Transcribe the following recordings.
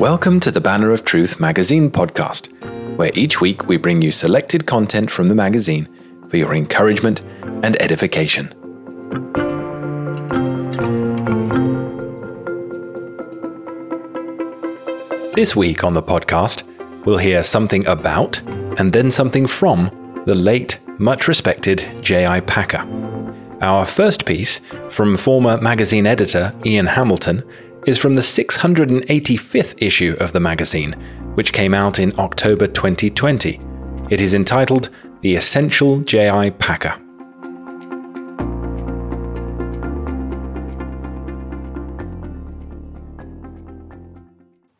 Welcome to the Banner of Truth magazine podcast, where each week we bring you selected content from the magazine for your encouragement and edification. This week on the podcast, we'll hear something about and then something from the late, much respected J.I. Packer. Our first piece, from former magazine editor Ian Hamilton, is from the 685th issue of the magazine, which came out in October 2020. It is entitled The Essential J.I. Packer.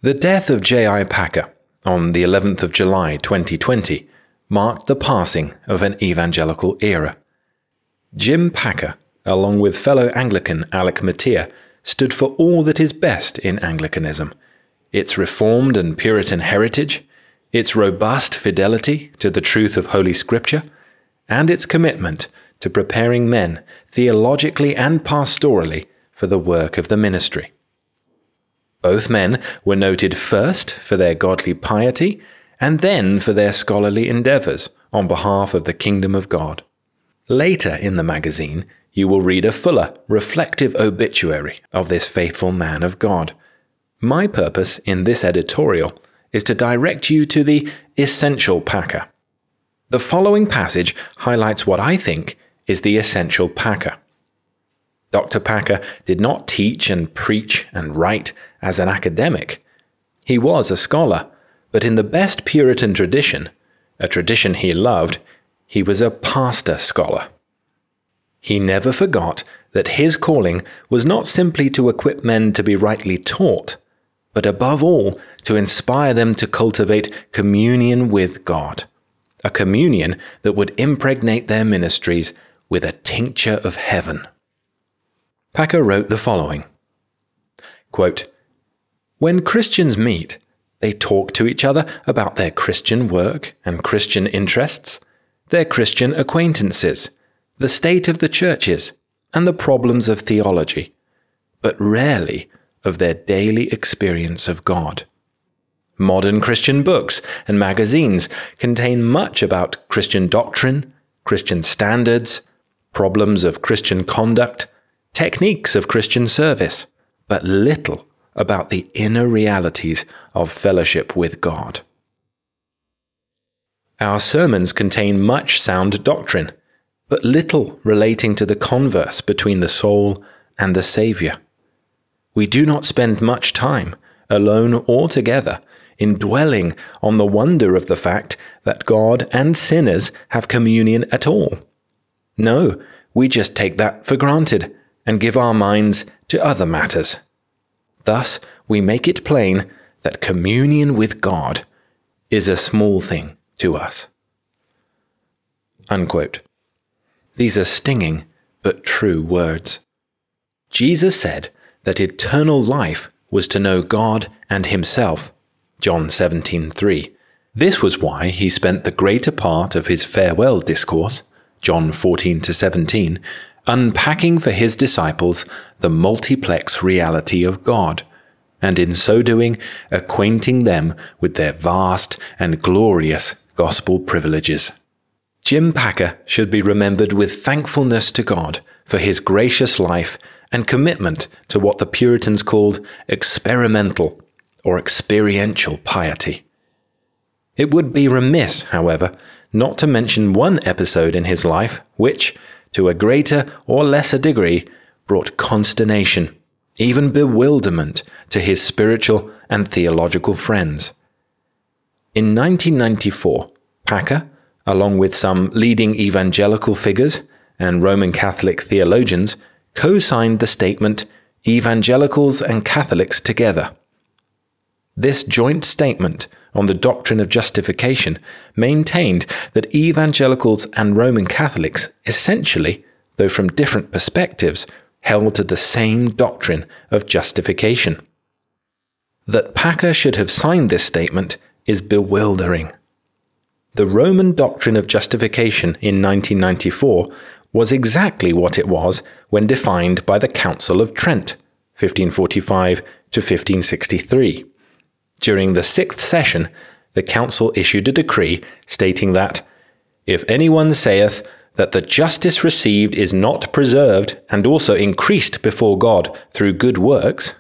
The death of J.I. Packer on the 11th of July 2020 marked the passing of an evangelical era. Jim Packer, along with fellow Anglican Alec Motyer, stood for all that is best in Anglicanism its Reformed and Puritan heritage, its robust fidelity to the truth of Holy Scripture, and its commitment to preparing men theologically and pastorally for the work of the ministry. Both men were noted first for their godly piety and then for their scholarly endeavors on behalf of the kingdom of God. Later in the magazine, you will read a fuller, reflective obituary of this faithful man of God. My purpose in this editorial is to direct you to the essential packer. The following passage highlights what I think is the essential packer. Dr. Packer did not teach and preach and write as an academic. He was a scholar, but in the best Puritan tradition, a tradition he loved, he was a pastor scholar. He never forgot that his calling was not simply to equip men to be rightly taught, but above all to inspire them to cultivate communion with God, a communion that would impregnate their ministries with a tincture of heaven. Packer wrote the following quote, When Christians meet, they talk to each other about their Christian work and Christian interests, their Christian acquaintances the state of the churches, and the problems of theology, but rarely of their daily experience of God. Modern Christian books and magazines contain much about Christian doctrine, Christian standards, problems of Christian conduct, techniques of Christian service, but little about the inner realities of fellowship with God. Our sermons contain much sound doctrine but little relating to the converse between the soul and the Saviour. We do not spend much time, alone or together, in dwelling on the wonder of the fact that God and sinners have communion at all. No, we just take that for granted and give our minds to other matters. Thus, we make it plain that communion with God is a small thing to us. Unquote. These are stinging but true words. Jesus said that eternal life was to know God and himself. John 17:3. This was why he spent the greater part of his farewell discourse, John 14 to 17, unpacking for his disciples the multiplex reality of God, and in so doing acquainting them with their vast and glorious gospel privileges. Jim Packer should be remembered with thankfulness to God for his gracious life and commitment to what the Puritans called experimental or experiential piety. It would be remiss, however, not to mention one episode in his life which, to a greater or lesser degree, brought consternation, even bewilderment, to his spiritual and theological friends. In 1994, Packer, along with some leading evangelical figures and Roman Catholic theologians, co signed the statement Evangelicals and Catholics Together. This joint statement on the doctrine of justification maintained that evangelicals and Roman Catholics essentially, though from different perspectives, held to the same doctrine of justification. That Packer should have signed this statement is bewildering. The Roman doctrine of justification in 1994 was exactly what it was when defined by the Council of Trent, 1545 to 1563. During the sixth session, the council issued a decree stating that if anyone saith that the justice received is not preserved and also increased before God through good works,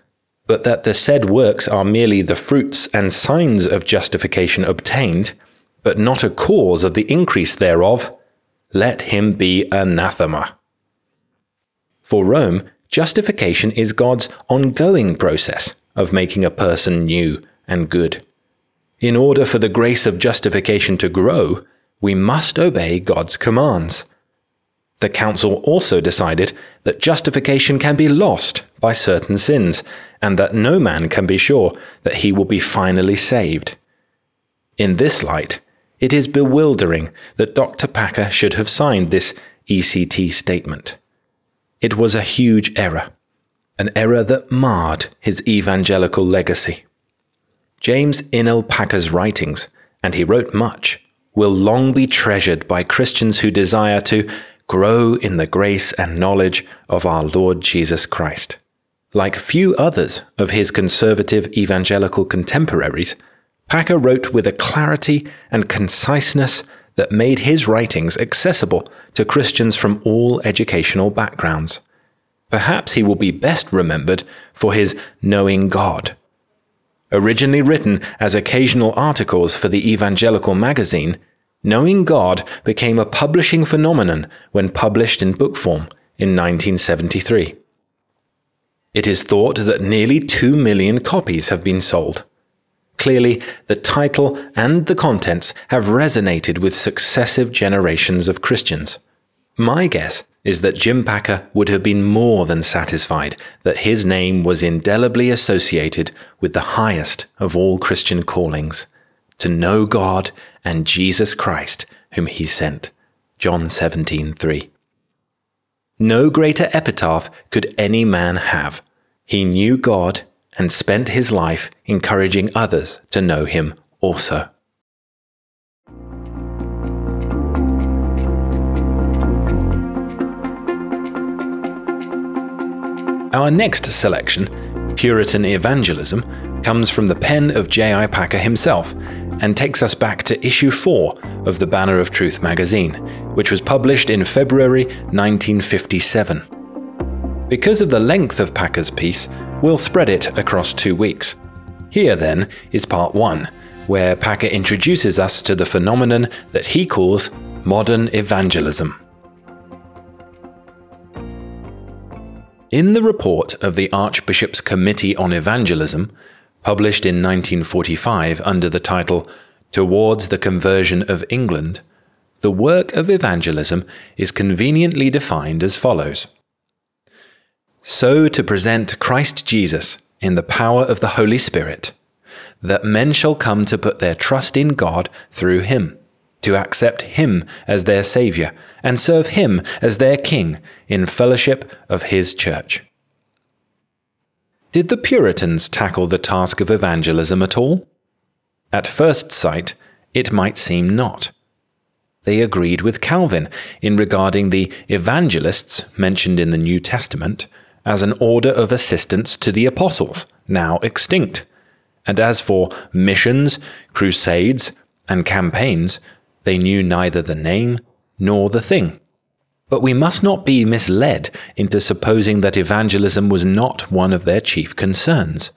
but that the said works are merely the fruits and signs of justification obtained, but not a cause of the increase thereof, let him be anathema. For Rome, justification is God's ongoing process of making a person new and good. In order for the grace of justification to grow, we must obey God's commands. The council also decided that justification can be lost by certain sins, and that no man can be sure that he will be finally saved. In this light, it is bewildering that Dr. Packer should have signed this ECT statement. It was a huge error, an error that marred his evangelical legacy. James Innell Packer's writings, and he wrote much, will long be treasured by Christians who desire to grow in the grace and knowledge of our Lord Jesus Christ. Like few others of his conservative evangelical contemporaries, Packer wrote with a clarity and conciseness that made his writings accessible to Christians from all educational backgrounds. Perhaps he will be best remembered for his Knowing God. Originally written as occasional articles for the Evangelical magazine, Knowing God became a publishing phenomenon when published in book form in 1973. It is thought that nearly 2 million copies have been sold. Clearly, the title and the contents have resonated with successive generations of Christians. My guess is that Jim Packer would have been more than satisfied that his name was indelibly associated with the highest of all Christian callings to know God and Jesus Christ, whom he sent. John 17:3. No greater epitaph could any man have. He knew God and spent his life encouraging others to know him also. Our next selection, Puritan Evangelism, comes from the pen of J.I. Packer himself and takes us back to issue 4 of the Banner of Truth magazine, which was published in February 1957. Because of the length of Packer's piece, we'll spread it across two weeks. Here, then, is part 1, where Packer introduces us to the phenomenon that he calls modern evangelism. In the report of the Archbishop's Committee on Evangelism, published in 1945 under the title Towards the Conversion of England, the work of evangelism is conveniently defined as follows So to present Christ Jesus in the power of the Holy Spirit, that men shall come to put their trust in God through him, to accept him as their Saviour, and serve him as their King in fellowship of his church. Did the Puritans tackle the task of evangelism at all? At first sight, it might seem not. They agreed with Calvin in regarding the evangelists mentioned in the New Testament as an order of assistance to the apostles, now extinct. And as for missions, crusades, and campaigns, they knew neither the name nor the thing. But we must not be misled into supposing that evangelism was not one of their chief concerns.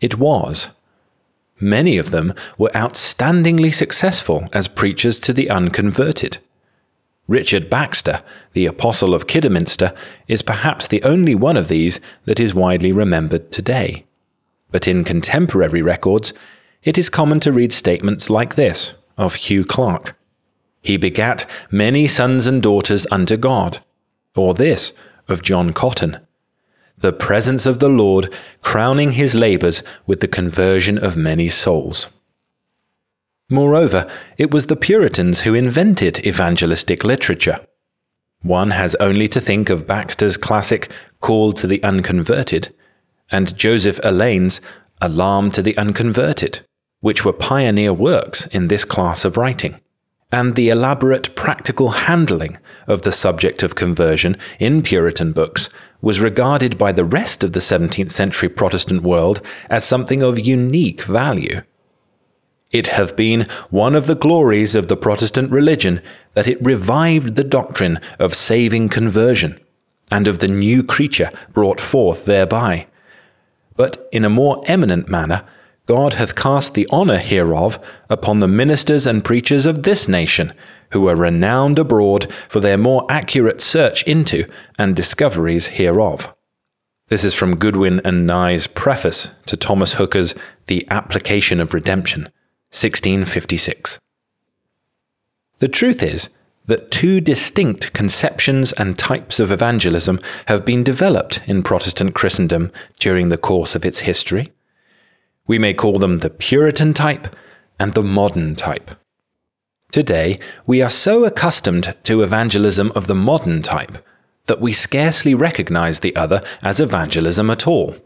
It was. Many of them were outstandingly successful as preachers to the unconverted. Richard Baxter, the Apostle of Kidderminster, is perhaps the only one of these that is widely remembered today. But in contemporary records, it is common to read statements like this of Hugh Clark he begat many sons and daughters unto God. Or this of John Cotton. The presence of the Lord crowning his labours with the conversion of many souls. Moreover, it was the Puritans who invented evangelistic literature. One has only to think of Baxter's classic Call to the Unconverted and Joseph Alleine's Alarm to the Unconverted, which were pioneer works in this class of writing and the elaborate practical handling of the subject of conversion in Puritan books was regarded by the rest of the 17th century Protestant world as something of unique value. It hath been one of the glories of the Protestant religion that it revived the doctrine of saving conversion, and of the new creature brought forth thereby. But in a more eminent manner, God hath cast the honour hereof upon the ministers and preachers of this nation, who are renowned abroad for their more accurate search into and discoveries hereof. This is from Goodwin and Nye's preface to Thomas Hooker's The Application of Redemption, 1656. The truth is that two distinct conceptions and types of evangelism have been developed in Protestant Christendom during the course of its history. We may call them the Puritan type and the modern type. Today, we are so accustomed to evangelism of the modern type that we scarcely recognize the other as evangelism at all.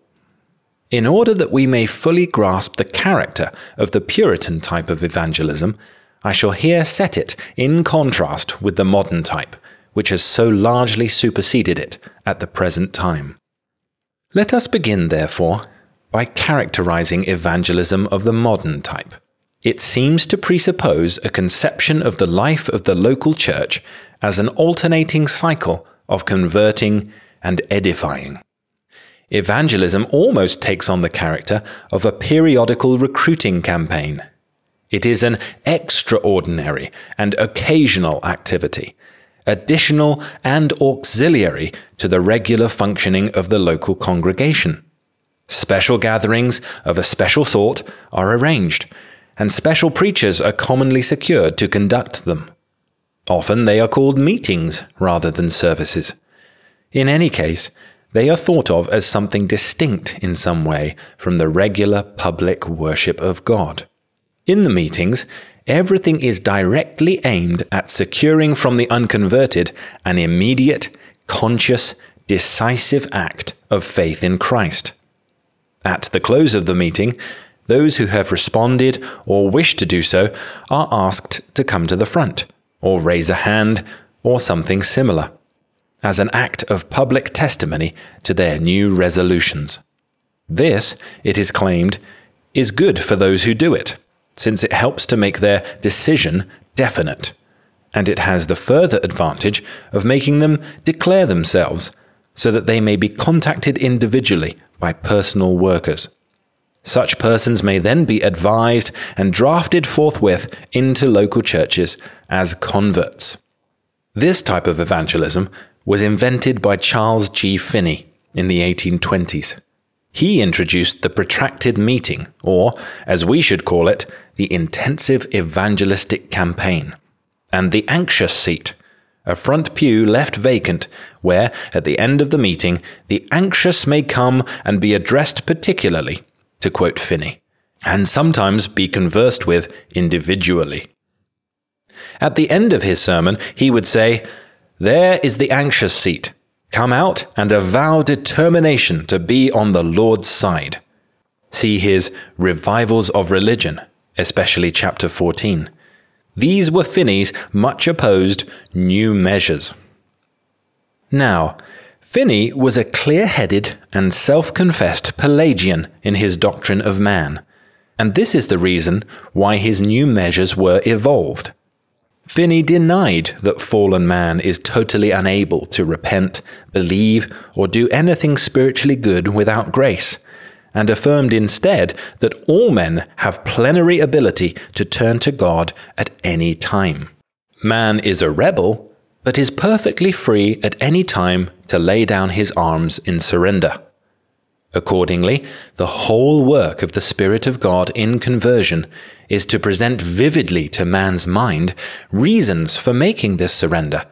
In order that we may fully grasp the character of the Puritan type of evangelism, I shall here set it in contrast with the modern type, which has so largely superseded it at the present time. Let us begin, therefore, by characterizing evangelism of the modern type. It seems to presuppose a conception of the life of the local church as an alternating cycle of converting and edifying. Evangelism almost takes on the character of a periodical recruiting campaign. It is an extraordinary and occasional activity, additional and auxiliary to the regular functioning of the local congregation. Special gatherings of a special sort are arranged, and special preachers are commonly secured to conduct them. Often they are called meetings rather than services. In any case, they are thought of as something distinct in some way from the regular public worship of God. In the meetings, everything is directly aimed at securing from the unconverted an immediate, conscious, decisive act of faith in Christ. At the close of the meeting, those who have responded or wish to do so are asked to come to the front, or raise a hand, or something similar, as an act of public testimony to their new resolutions. This, it is claimed, is good for those who do it, since it helps to make their decision definite, and it has the further advantage of making them declare themselves so that they may be contacted individually by personal workers. Such persons may then be advised and drafted forthwith into local churches as converts. This type of evangelism was invented by Charles G. Finney in the 1820s. He introduced the protracted meeting, or, as we should call it, the intensive evangelistic campaign, and the anxious seat, a front pew left vacant, where, at the end of the meeting, the anxious may come and be addressed particularly, to quote Finney, and sometimes be conversed with individually. At the end of his sermon, he would say, There is the anxious seat. Come out and avow determination to be on the Lord's side. See his Revivals of Religion, especially chapter 14. These were Finney's much opposed new measures. Now, Finney was a clear headed and self confessed Pelagian in his doctrine of man, and this is the reason why his new measures were evolved. Finney denied that fallen man is totally unable to repent, believe, or do anything spiritually good without grace, and affirmed instead that all men have plenary ability to turn to God at any time. Man is a rebel, but is perfectly free at any time to lay down his arms in surrender. Accordingly, the whole work of the Spirit of God in conversion is to present vividly to man's mind reasons for making this surrender.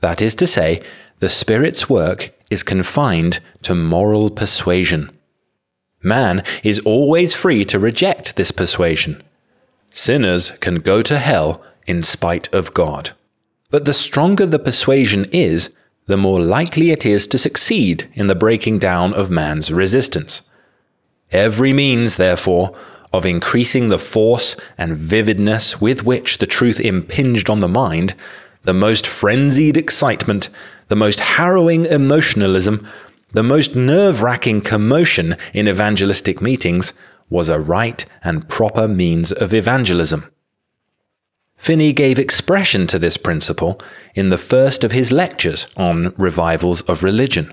That is to say, the Spirit's work is confined to moral persuasion. Man is always free to reject this persuasion. Sinners can go to hell in spite of God. But the stronger the persuasion is, the more likely it is to succeed in the breaking down of man's resistance. Every means, therefore, of increasing the force and vividness with which the truth impinged on the mind, the most frenzied excitement, the most harrowing emotionalism, the most nerve wracking commotion in evangelistic meetings was a right and proper means of evangelism. Finney gave expression to this principle in the first of his lectures on revivals of religion.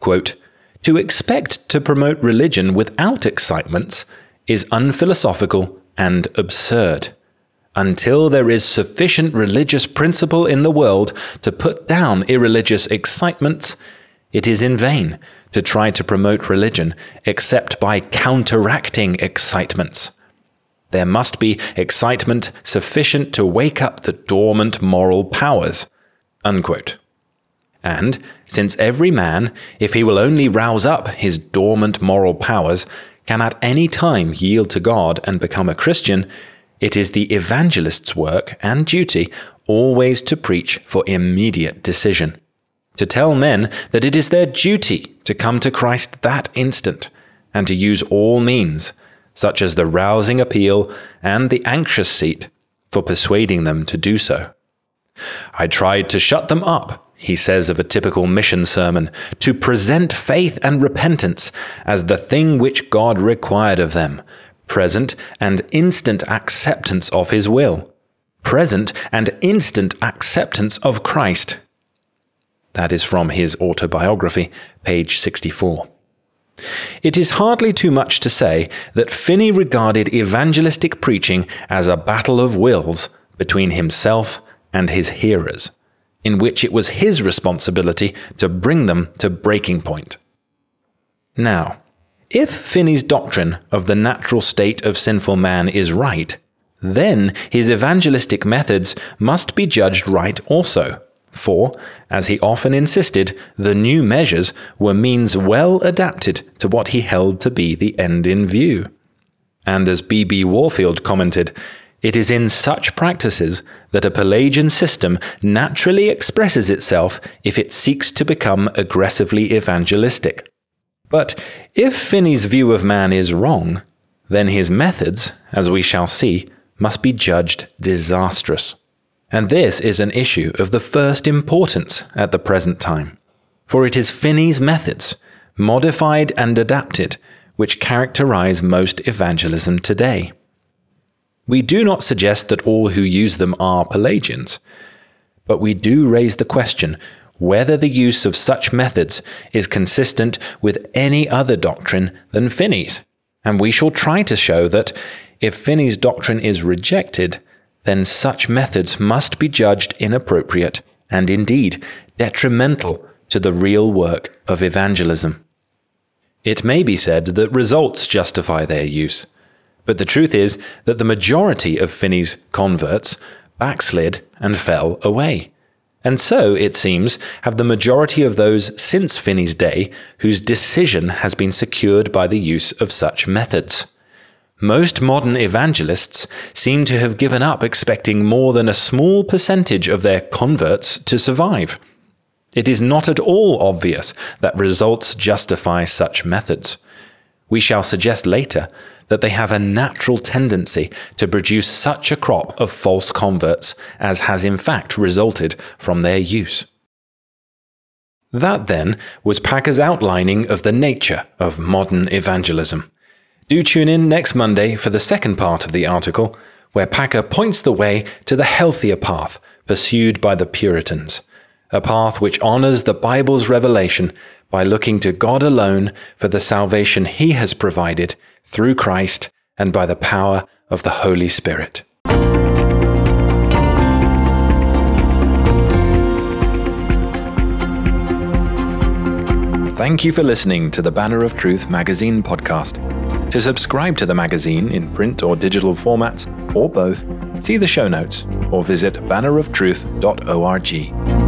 Quote, to expect to promote religion without excitements is unphilosophical and absurd. Until there is sufficient religious principle in the world to put down irreligious excitements, it is in vain to try to promote religion except by counteracting excitements. There must be excitement sufficient to wake up the dormant moral powers. Unquote. And since every man, if he will only rouse up his dormant moral powers, can at any time yield to God and become a Christian, it is the evangelist's work and duty always to preach for immediate decision, to tell men that it is their duty to come to Christ that instant, and to use all means, such as the rousing appeal and the anxious seat, for persuading them to do so. I tried to shut them up he says of a typical mission sermon, to present faith and repentance as the thing which God required of them, present and instant acceptance of His will, present and instant acceptance of Christ. That is from his autobiography, page 64. It is hardly too much to say that Finney regarded evangelistic preaching as a battle of wills between himself and his hearers in which it was his responsibility to bring them to breaking point. Now, if Finney's doctrine of the natural state of sinful man is right, then his evangelistic methods must be judged right also. For, as he often insisted, the new measures were means well adapted to what he held to be the end in view. And as B. B. Warfield commented, it is in such practices that a Pelagian system naturally expresses itself if it seeks to become aggressively evangelistic. But if Finney's view of man is wrong, then his methods, as we shall see, must be judged disastrous. And this is an issue of the first importance at the present time. For it is Finney's methods, modified and adapted, which characterize most evangelism today. We do not suggest that all who use them are Pelagians, but we do raise the question whether the use of such methods is consistent with any other doctrine than Finney's. And we shall try to show that if Finney's doctrine is rejected, then such methods must be judged inappropriate and indeed detrimental to the real work of evangelism. It may be said that results justify their use. But the truth is that the majority of Finney's converts backslid and fell away. And so, it seems, have the majority of those since Finney's day whose decision has been secured by the use of such methods. Most modern evangelists seem to have given up expecting more than a small percentage of their converts to survive. It is not at all obvious that results justify such methods. We shall suggest later that they have a natural tendency to produce such a crop of false converts as has in fact resulted from their use. That then was Packer's outlining of the nature of modern evangelism. Do tune in next Monday for the second part of the article, where Packer points the way to the healthier path pursued by the Puritans, a path which honors the Bible's revelation by looking to God alone for the salvation He has provided through Christ and by the power of the Holy Spirit. Thank you for listening to the Banner of Truth magazine podcast. To subscribe to the magazine in print or digital formats, or both, see the show notes or visit banneroftruth.org.